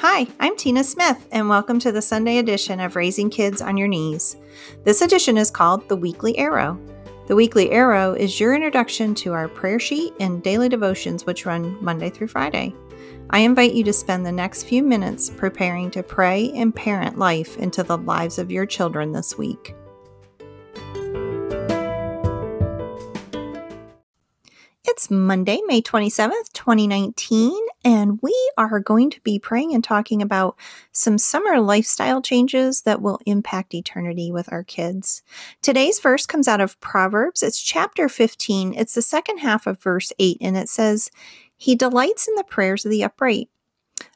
Hi, I'm Tina Smith, and welcome to the Sunday edition of Raising Kids on Your Knees. This edition is called The Weekly Arrow. The Weekly Arrow is your introduction to our prayer sheet and daily devotions, which run Monday through Friday. I invite you to spend the next few minutes preparing to pray and parent life into the lives of your children this week. It's Monday, May 27th, 2019, and we are going to be praying and talking about some summer lifestyle changes that will impact eternity with our kids. Today's verse comes out of Proverbs. It's chapter 15. It's the second half of verse 8, and it says, He delights in the prayers of the upright.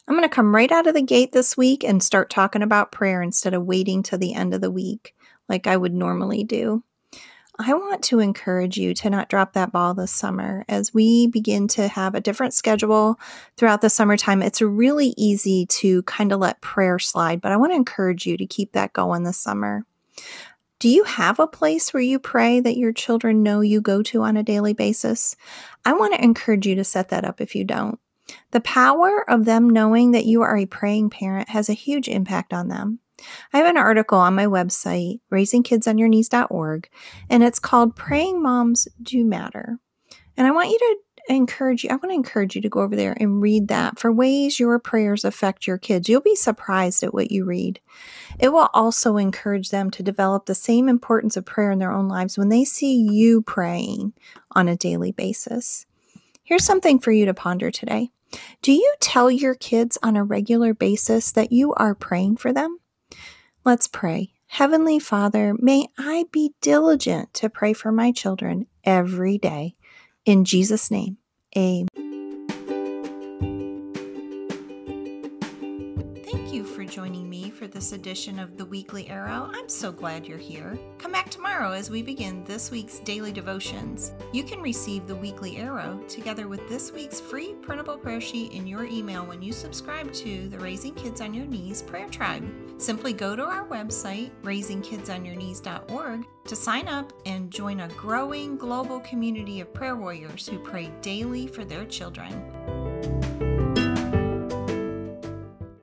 I'm going to come right out of the gate this week and start talking about prayer instead of waiting till the end of the week like I would normally do. I want to encourage you to not drop that ball this summer as we begin to have a different schedule throughout the summertime. It's really easy to kind of let prayer slide, but I want to encourage you to keep that going this summer. Do you have a place where you pray that your children know you go to on a daily basis? I want to encourage you to set that up if you don't. The power of them knowing that you are a praying parent has a huge impact on them. I have an article on my website, raisingkidsonyourknees.org, and it's called Praying Moms Do Matter. And I want you to encourage you, I want to encourage you to go over there and read that for ways your prayers affect your kids. You'll be surprised at what you read. It will also encourage them to develop the same importance of prayer in their own lives when they see you praying on a daily basis. Here's something for you to ponder today. Do you tell your kids on a regular basis that you are praying for them? Let's pray. Heavenly Father, may I be diligent to pray for my children every day. In Jesus' name, amen. Joining me for this edition of the Weekly Arrow. I'm so glad you're here. Come back tomorrow as we begin this week's daily devotions. You can receive the Weekly Arrow together with this week's free printable prayer sheet in your email when you subscribe to the Raising Kids on Your Knees Prayer Tribe. Simply go to our website, raisingkidsonyourknees.org, to sign up and join a growing global community of prayer warriors who pray daily for their children.